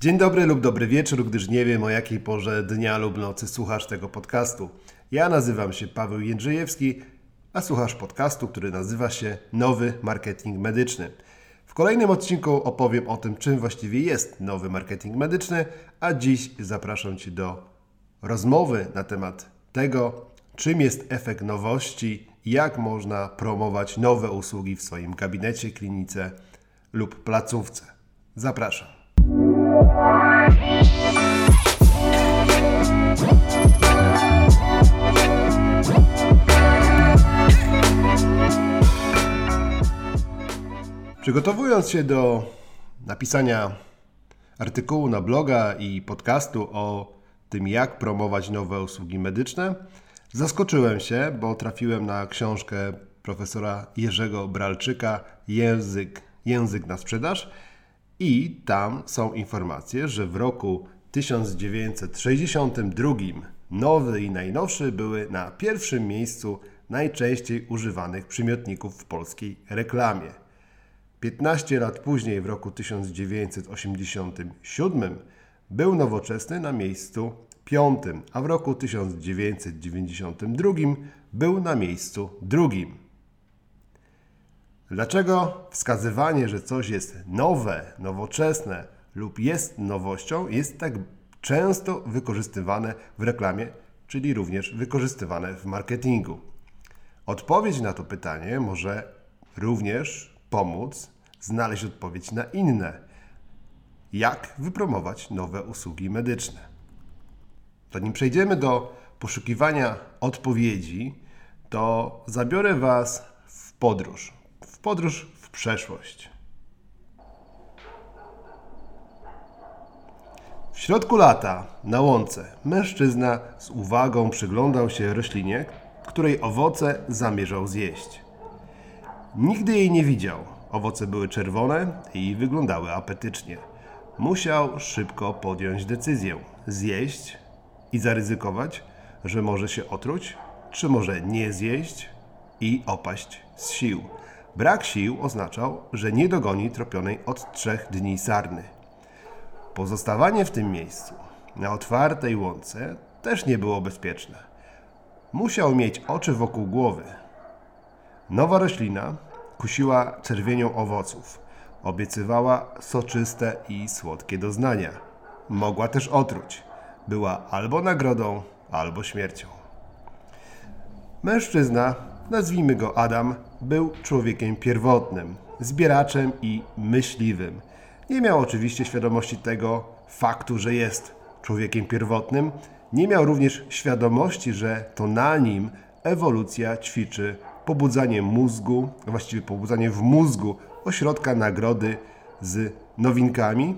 Dzień dobry lub dobry wieczór, gdyż nie wiem o jakiej porze dnia lub nocy słuchasz tego podcastu. Ja nazywam się Paweł Jędrzejewski, a słuchasz podcastu, który nazywa się Nowy Marketing Medyczny. W kolejnym odcinku opowiem o tym, czym właściwie jest nowy marketing medyczny, a dziś zapraszam Cię do rozmowy na temat tego, czym jest efekt nowości jak można promować nowe usługi w swoim gabinecie, klinice lub placówce. Zapraszam. Przygotowując się do napisania artykułu na bloga i podcastu o tym, jak promować nowe usługi medyczne, zaskoczyłem się, bo trafiłem na książkę profesora Jerzego Bralczyka Język, Język na sprzedaż i tam są informacje, że w roku 1962 nowy i najnowszy były na pierwszym miejscu najczęściej używanych przymiotników w polskiej reklamie. 15 lat później, w roku 1987, był nowoczesny na miejscu piątym, a w roku 1992 był na miejscu drugim. Dlaczego wskazywanie, że coś jest nowe, nowoczesne lub jest nowością, jest tak często wykorzystywane w reklamie, czyli również wykorzystywane w marketingu? Odpowiedź na to pytanie może również pomóc znaleźć odpowiedź na inne. Jak wypromować nowe usługi medyczne? Zanim przejdziemy do poszukiwania odpowiedzi, to zabiorę Was w podróż. W podróż w przeszłość. W środku lata, na łące, mężczyzna z uwagą przyglądał się roślinie, której owoce zamierzał zjeść. Nigdy jej nie widział. Owoce były czerwone i wyglądały apetycznie. Musiał szybko podjąć decyzję: zjeść i zaryzykować, że może się otruć, czy może nie zjeść i opaść z sił. Brak sił oznaczał, że nie dogoni tropionej od trzech dni sarny. Pozostawanie w tym miejscu, na otwartej łące, też nie było bezpieczne. Musiał mieć oczy wokół głowy. Nowa roślina kusiła czerwienią owoców. Obiecywała soczyste i słodkie doznania. Mogła też otruć była albo nagrodą, albo śmiercią. Mężczyzna, nazwijmy go Adam, był człowiekiem pierwotnym, zbieraczem i myśliwym. Nie miał oczywiście świadomości tego faktu, że jest człowiekiem pierwotnym. Nie miał również świadomości, że to na nim ewolucja ćwiczy pobudzanie mózgu, właściwie pobudzanie w mózgu ośrodka nagrody z nowinkami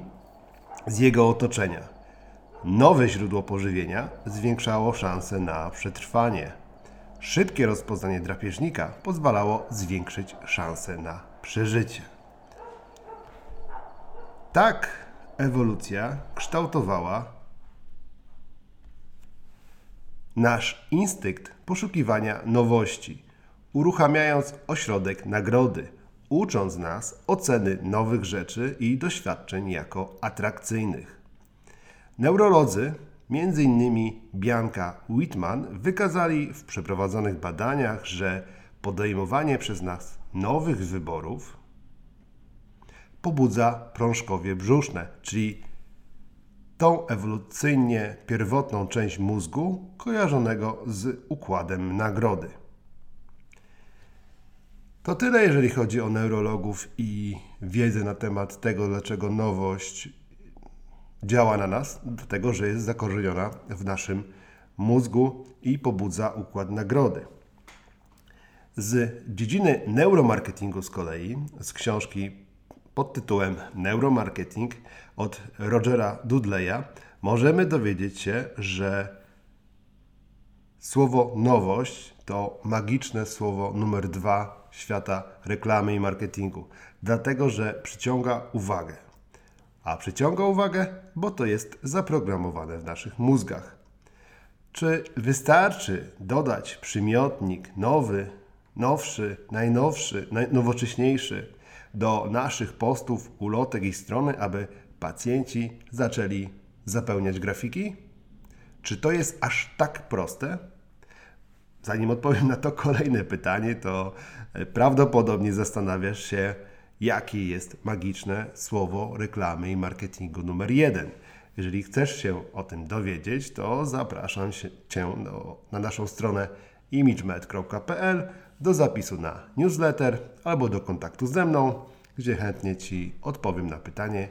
z jego otoczenia. Nowe źródło pożywienia zwiększało szanse na przetrwanie. Szybkie rozpoznanie drapieżnika pozwalało zwiększyć szanse na przeżycie. Tak ewolucja kształtowała nasz instynkt poszukiwania nowości, uruchamiając ośrodek nagrody, ucząc nas oceny nowych rzeczy i doświadczeń jako atrakcyjnych. Neurolodzy, m.in. Bianca Whitman, wykazali w przeprowadzonych badaniach, że podejmowanie przez nas nowych wyborów pobudza prążkowie brzuszne, czyli tą ewolucyjnie pierwotną część mózgu kojarzonego z układem nagrody. To tyle, jeżeli chodzi o neurologów i wiedzę na temat tego, dlaczego nowość działa na nas, dlatego że jest zakorzeniona w naszym mózgu i pobudza układ nagrody. Z dziedziny neuromarketingu z kolei, z książki pod tytułem Neuromarketing od Rogera Dudleya, możemy dowiedzieć się, że słowo nowość to magiczne słowo numer dwa świata reklamy i marketingu, dlatego że przyciąga uwagę a przyciąga uwagę, bo to jest zaprogramowane w naszych mózgach. Czy wystarczy dodać przymiotnik nowy, nowszy, najnowszy, najnowocześniejszy do naszych postów, ulotek i strony, aby pacjenci zaczęli zapełniać grafiki? Czy to jest aż tak proste? Zanim odpowiem na to kolejne pytanie, to e, prawdopodobnie zastanawiasz się, jakie jest magiczne słowo reklamy i marketingu numer jeden. Jeżeli chcesz się o tym dowiedzieć, to zapraszam Cię do, na naszą stronę imagemed.pl do zapisu na newsletter albo do kontaktu ze mną, gdzie chętnie Ci odpowiem na pytanie,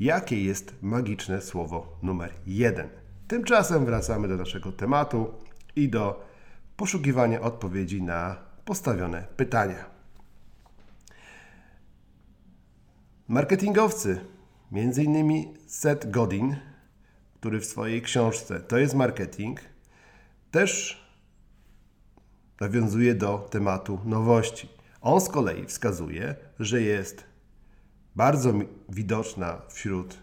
jakie jest magiczne słowo numer jeden. Tymczasem wracamy do naszego tematu i do poszukiwania odpowiedzi na postawione pytania. Marketingowcy, m.in. Seth Godin, który w swojej książce To jest marketing, też nawiązuje do tematu nowości. On z kolei wskazuje, że jest bardzo widoczna wśród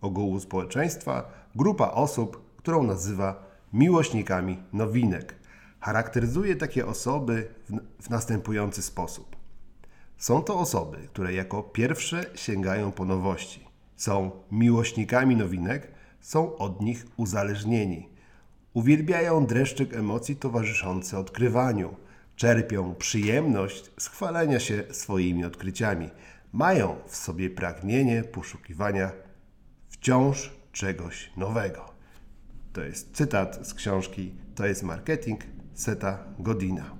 ogółu społeczeństwa grupa osób, którą nazywa miłośnikami nowinek. Charakteryzuje takie osoby w, w następujący sposób. Są to osoby, które jako pierwsze sięgają po nowości. Są miłośnikami nowinek, są od nich uzależnieni. Uwielbiają dreszczyk emocji towarzyszący odkrywaniu. Czerpią przyjemność z chwalenia się swoimi odkryciami. Mają w sobie pragnienie poszukiwania wciąż czegoś nowego. To jest cytat z książki To jest marketing Seta Godina.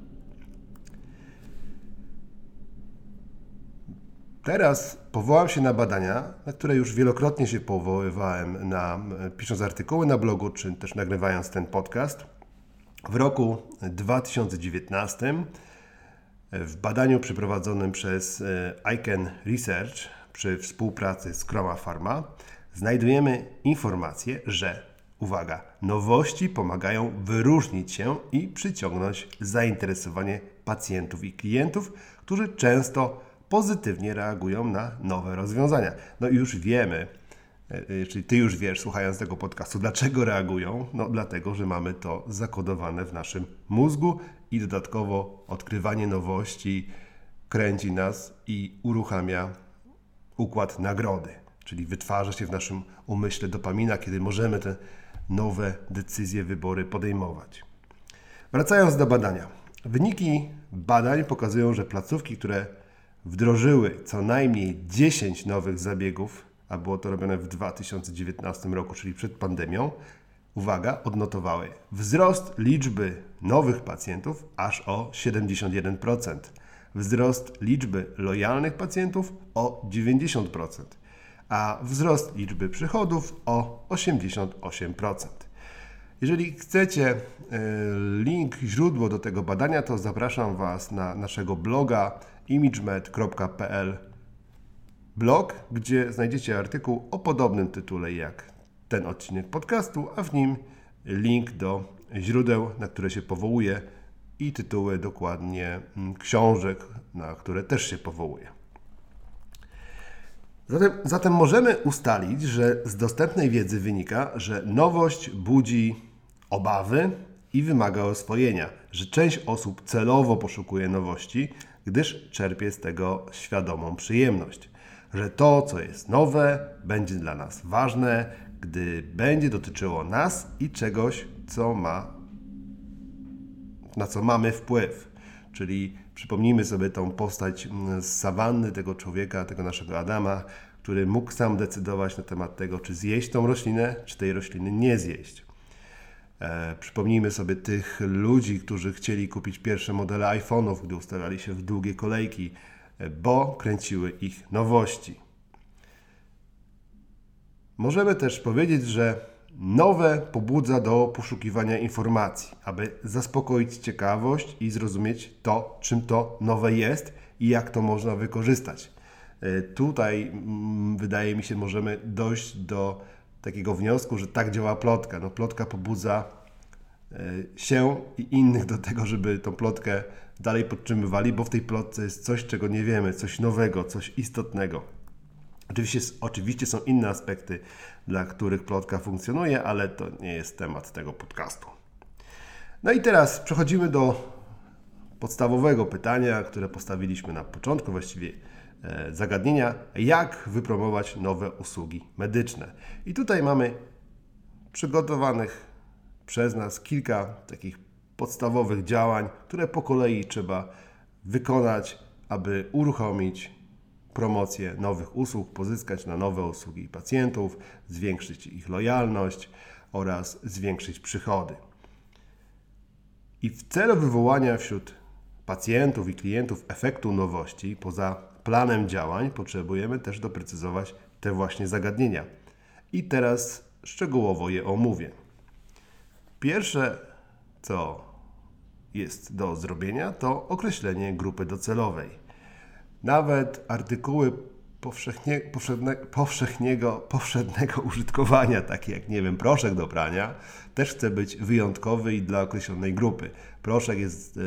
Teraz powołam się na badania, na które już wielokrotnie się powoływałem, na, pisząc artykuły na blogu, czy też nagrywając ten podcast. W roku 2019 w badaniu przeprowadzonym przez e, ICANN Research przy współpracy z Chroma Pharma znajdujemy informację, że uwaga, nowości pomagają wyróżnić się i przyciągnąć zainteresowanie pacjentów i klientów, którzy często pozytywnie reagują na nowe rozwiązania. No i już wiemy, e, e, czyli Ty już wiesz, słuchając tego podcastu, dlaczego reagują? No dlatego, że mamy to zakodowane w naszym mózgu i dodatkowo odkrywanie nowości kręci nas i uruchamia układ nagrody, czyli wytwarza się w naszym umyśle dopamina, kiedy możemy te nowe decyzje, wybory podejmować. Wracając do badania. Wyniki badań pokazują, że placówki, które wdrożyły co najmniej 10 nowych zabiegów, a było to robione w 2019 roku, czyli przed pandemią, uwaga, odnotowały wzrost liczby nowych pacjentów aż o 71%, wzrost liczby lojalnych pacjentów o 90%, a wzrost liczby przychodów o 88%. Jeżeli chcecie e, link, źródło do tego badania, to zapraszam Was na naszego bloga imagemed.pl blog, gdzie znajdziecie artykuł o podobnym tytule jak ten odcinek podcastu, a w nim link do źródeł, na które się powołuje i tytuły dokładnie mm, książek, na które też się powołuje. Zatem, zatem możemy ustalić, że z dostępnej wiedzy wynika, że nowość budzi obawy i wymaga oswojenia, że część osób celowo poszukuje nowości, gdyż czerpie z tego świadomą przyjemność. Że to, co jest nowe, będzie dla nas ważne, gdy będzie dotyczyło nas i czegoś, co ma, na co mamy wpływ. Czyli przypomnijmy sobie tą postać mm, z sawanny tego człowieka, tego naszego Adama, który mógł sam decydować na temat tego, czy zjeść tą roślinę, czy tej rośliny nie zjeść. E, przypomnijmy sobie tych ludzi, którzy chcieli kupić pierwsze modele iPhone'ów, gdy ustawiali się w długie kolejki, e, bo kręciły ich nowości. Możemy też powiedzieć, że nowe pobudza do poszukiwania informacji, aby zaspokoić ciekawość i zrozumieć to, czym to nowe jest i jak to można wykorzystać. E, tutaj mm, wydaje mi się, możemy dojść do takiego wniosku, że tak działa plotka. No, plotka pobudza e, się i innych do tego, żeby tą plotkę dalej podtrzymywali, bo w tej plotce jest coś, czego nie wiemy, coś nowego, coś istotnego. Oczywiście, oczywiście są inne aspekty, dla których plotka funkcjonuje, ale to nie jest temat tego podcastu. No i teraz przechodzimy do podstawowego pytania, które postawiliśmy na początku, właściwie zagadnienia, jak wypromować nowe usługi medyczne. I tutaj mamy przygotowanych przez nas kilka takich podstawowych działań, które po kolei trzeba wykonać, aby uruchomić promocję nowych usług, pozyskać na nowe usługi pacjentów, zwiększyć ich lojalność oraz zwiększyć przychody. I w celu wywołania wśród pacjentów i klientów efektu nowości, poza planem działań, potrzebujemy też doprecyzować te właśnie zagadnienia. I teraz szczegółowo je omówię. Pierwsze, co jest do zrobienia, to określenie grupy docelowej. Nawet artykuły powszechnie, powszechne, powszechniego, powszednego użytkowania, takie jak, nie wiem, proszek do prania, też chce być wyjątkowy i dla określonej grupy. Proszek jest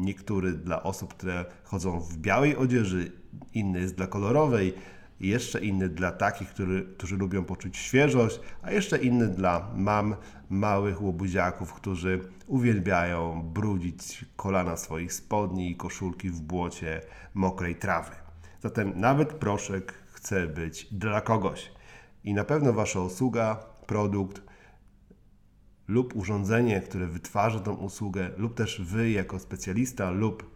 niektóry dla osób, które chodzą w białej odzieży, inny jest dla kolorowej, jeszcze inny dla takich, który, którzy lubią poczuć świeżość, a jeszcze inny dla mam małych łobuziaków, którzy uwielbiają brudzić kolana swoich spodni i koszulki w błocie mokrej trawy. Zatem nawet proszek chce być dla kogoś. I na pewno Wasza usługa, produkt lub urządzenie, które wytwarza tą usługę, lub też Wy jako specjalista, lub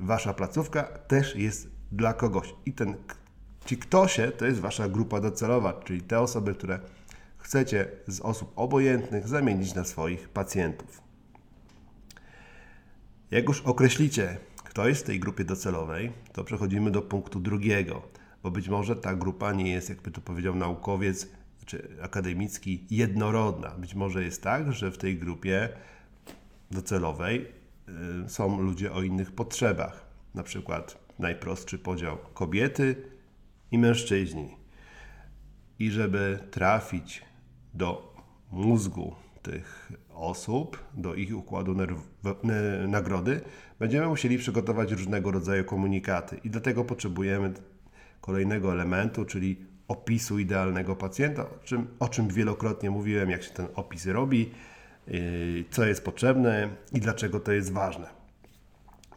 Wasza placówka też jest dla kogoś. I ten Ci ktosie to jest Wasza grupa docelowa, czyli te osoby, które chcecie z osób obojętnych zamienić na swoich pacjentów. Jak już określicie, kto jest w tej grupie docelowej, to przechodzimy do punktu drugiego, bo być może ta grupa nie jest, jakby to powiedział naukowiec czy akademicki, jednorodna. Być może jest tak, że w tej grupie docelowej y, są ludzie o innych potrzebach. Na przykład najprostszy podział kobiety i mężczyźni. I żeby trafić do mózgu tych osób, do ich układu nagrody, będziemy musieli przygotować różnego rodzaju komunikaty. I dlatego potrzebujemy kolejnego elementu, czyli opisu idealnego pacjenta, o czym, o czym wielokrotnie mówiłem, jak się ten opis robi, yy, co jest potrzebne i dlaczego to jest ważne.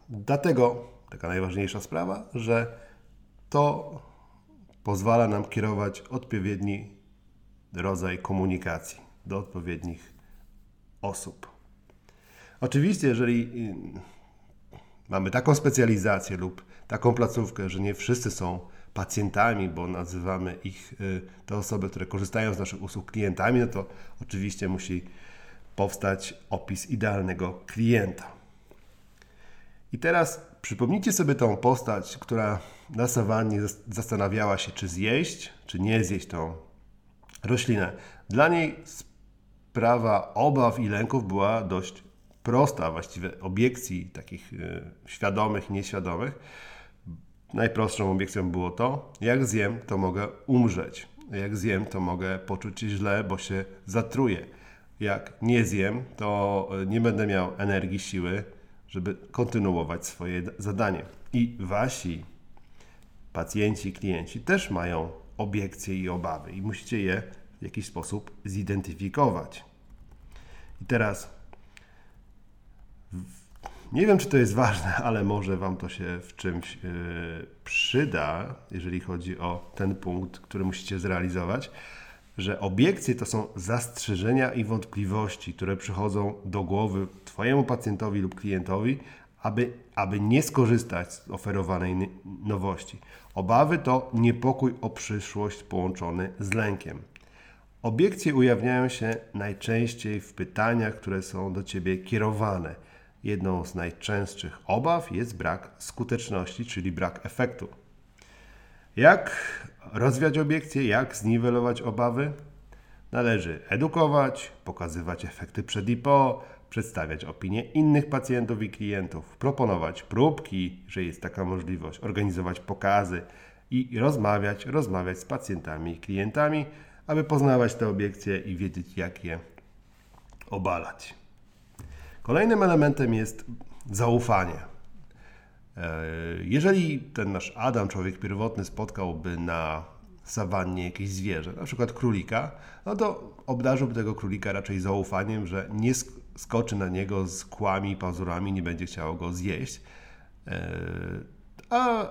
Dlatego taka najważniejsza sprawa, że to pozwala nam kierować odpowiedni rodzaj komunikacji do odpowiednich osób. Oczywiście, jeżeli y, mamy taką specjalizację lub taką placówkę, że nie wszyscy są pacjentami, bo nazywamy ich y, te osoby, które korzystają z naszych usług klientami, no to oczywiście musi powstać opis idealnego klienta. I teraz przypomnijcie sobie tą postać, która na sawannie zastanawiała się, czy zjeść, czy nie zjeść tą roślinę. Dla niej sprawa obaw i lęków była dość prosta, właściwie obiekcji takich y, świadomych nieświadomych. Najprostszą obiekcją było to, jak zjem, to mogę umrzeć. Jak zjem, to mogę poczuć się źle, bo się zatruję. Jak nie zjem, to y, nie będę miał energii, siły, żeby kontynuować swoje zadanie. I wasi pacjenci, klienci też mają obiekcje i obawy i musicie je w jakiś sposób zidentyfikować. I teraz nie wiem, czy to jest ważne, ale może Wam to się w czymś yy, przyda, jeżeli chodzi o ten punkt, który musicie zrealizować, że obiekcje to są zastrzeżenia i wątpliwości, które przychodzą do głowy Twojemu pacjentowi lub klientowi, aby, aby nie skorzystać z oferowanej nowości. Obawy to niepokój o przyszłość połączony z lękiem. Obiekcje ujawniają się najczęściej w pytaniach, które są do Ciebie kierowane. Jedną z najczęstszych obaw jest brak skuteczności, czyli brak efektu. Jak rozwiać obiekcje, jak zniwelować obawy? Należy edukować, pokazywać efekty przed i po, przedstawiać opinie innych pacjentów i klientów, proponować próbki, że jest taka możliwość, organizować pokazy i rozmawiać, rozmawiać z pacjentami i klientami, aby poznawać te obiekcje i wiedzieć, jak je obalać. Kolejnym elementem jest zaufanie. E, jeżeli ten nasz Adam, człowiek pierwotny, spotkałby na sawannie jakieś zwierzę, na przykład królika, no to obdarzyłby tego królika raczej zaufaniem, że nie skoczy na niego z kłami pazurami, nie będzie chciał go zjeść. E, a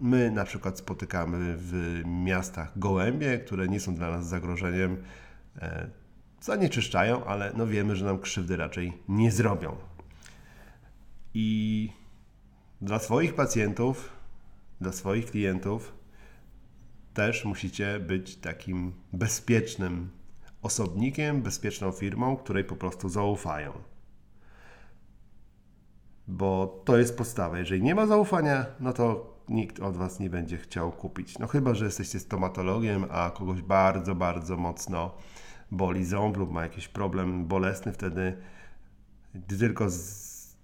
My na przykład spotykamy w miastach gołębie, które nie są dla nas zagrożeniem, e, zanieczyszczają, ale no wiemy, że nam krzywdy raczej nie zrobią. I dla swoich pacjentów, dla swoich klientów też musicie być takim bezpiecznym osobnikiem, bezpieczną firmą, której po prostu zaufają. Bo to jest podstawa. Jeżeli nie ma zaufania, no to nikt od Was nie będzie chciał kupić. No chyba, że jesteście stomatologiem, a kogoś bardzo, bardzo mocno boli ząb lub ma jakiś problem bolesny, wtedy tylko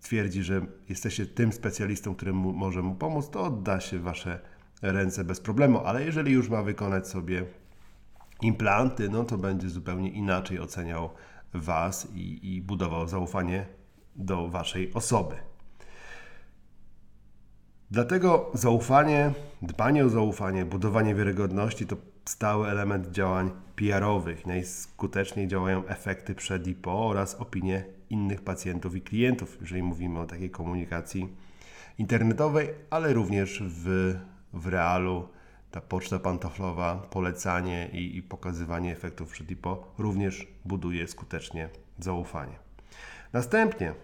stwierdzi, że jesteście tym specjalistą, który mu, może mu pomóc, to odda się Wasze ręce bez problemu. Ale jeżeli już ma wykonać sobie implanty, no to będzie zupełnie inaczej oceniał Was i, i budował zaufanie do Waszej osoby. Dlatego zaufanie, dbanie o zaufanie, budowanie wiarygodności to stały element działań PR-owych. Najskuteczniej działają efekty przed i po oraz opinie innych pacjentów i klientów, jeżeli mówimy o takiej komunikacji internetowej, ale również w, w realu. Ta poczta pantoflowa, polecanie i, i pokazywanie efektów przed i po również buduje skutecznie zaufanie. Następnie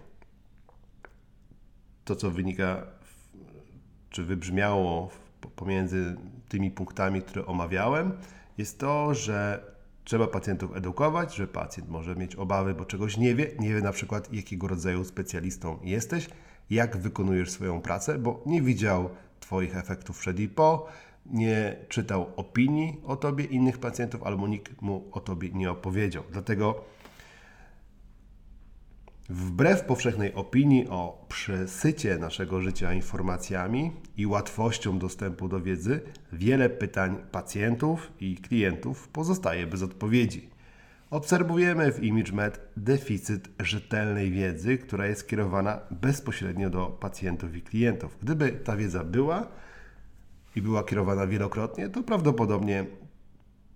to, co wynika, czy wybrzmiało pomiędzy tymi punktami, które omawiałem, jest to, że trzeba pacjentów edukować, że pacjent może mieć obawy, bo czegoś nie wie, nie wie na przykład jakiego rodzaju specjalistą jesteś, jak wykonujesz swoją pracę, bo nie widział Twoich efektów przed i po, nie czytał opinii o Tobie innych pacjentów, albo nikt mu o Tobie nie opowiedział. Dlatego Wbrew powszechnej opinii o przesycie naszego życia informacjami i łatwością dostępu do wiedzy, wiele pytań pacjentów i klientów pozostaje bez odpowiedzi. Obserwujemy w ImageMed deficyt rzetelnej wiedzy, która jest kierowana bezpośrednio do pacjentów i klientów. Gdyby ta wiedza była i była kierowana wielokrotnie, to prawdopodobnie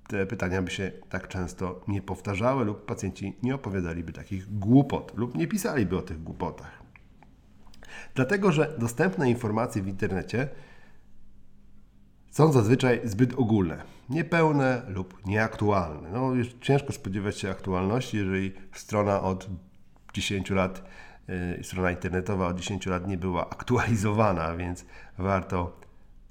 te pytania by się tak często nie powtarzały, lub pacjenci nie opowiadaliby takich głupot, lub nie pisaliby o tych głupotach. Dlatego, że dostępne informacje w internecie są zazwyczaj zbyt ogólne, niepełne lub nieaktualne. No, ciężko spodziewać się aktualności, jeżeli strona od 10 lat, yy, strona internetowa od 10 lat nie była aktualizowana, więc warto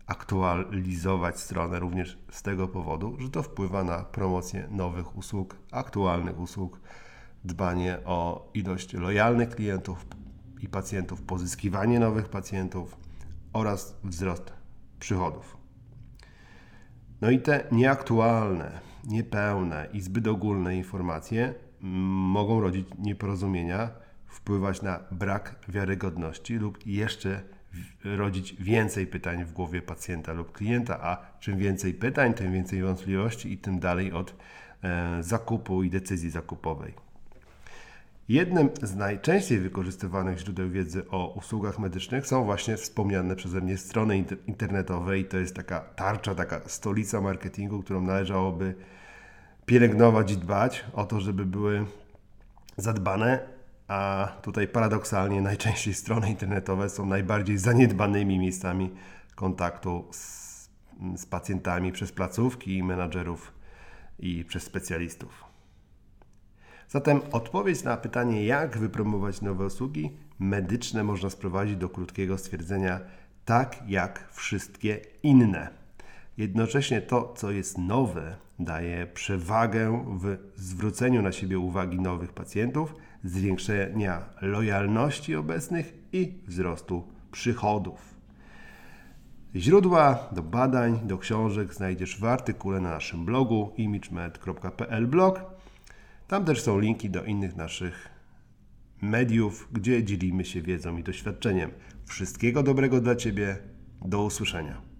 aktualizować stronę również z tego powodu, że to wpływa na promocję nowych usług, aktualnych usług, dbanie o ilość lojalnych klientów i pacjentów, pozyskiwanie nowych pacjentów oraz wzrost przychodów. No i te nieaktualne, niepełne i zbyt ogólne informacje mogą rodzić nieporozumienia, wpływać na brak wiarygodności lub jeszcze rodzić więcej pytań w głowie pacjenta lub klienta, a czym więcej pytań, tym więcej wątpliwości i tym dalej od e, zakupu i decyzji zakupowej. Jednym z najczęściej wykorzystywanych źródeł wiedzy o usługach medycznych są właśnie wspomniane przeze mnie strony internetowe i to jest taka tarcza, taka stolica marketingu, którą należałoby pielęgnować i dbać o to, żeby były zadbane a tutaj paradoksalnie najczęściej strony internetowe są najbardziej zaniedbanymi miejscami kontaktu z, z pacjentami przez placówki, menadżerów i przez specjalistów. Zatem odpowiedź na pytanie, jak wypromować nowe usługi medyczne, można sprowadzić do krótkiego stwierdzenia: tak jak wszystkie inne. Jednocześnie to, co jest nowe, daje przewagę w zwróceniu na siebie uwagi nowych pacjentów, zwiększenia lojalności obecnych i wzrostu przychodów. Źródła do badań, do książek znajdziesz w artykule na naszym blogu imagemed.pl blog. Tam też są linki do innych naszych mediów, gdzie dzielimy się wiedzą i doświadczeniem. Wszystkiego dobrego dla Ciebie. Do usłyszenia.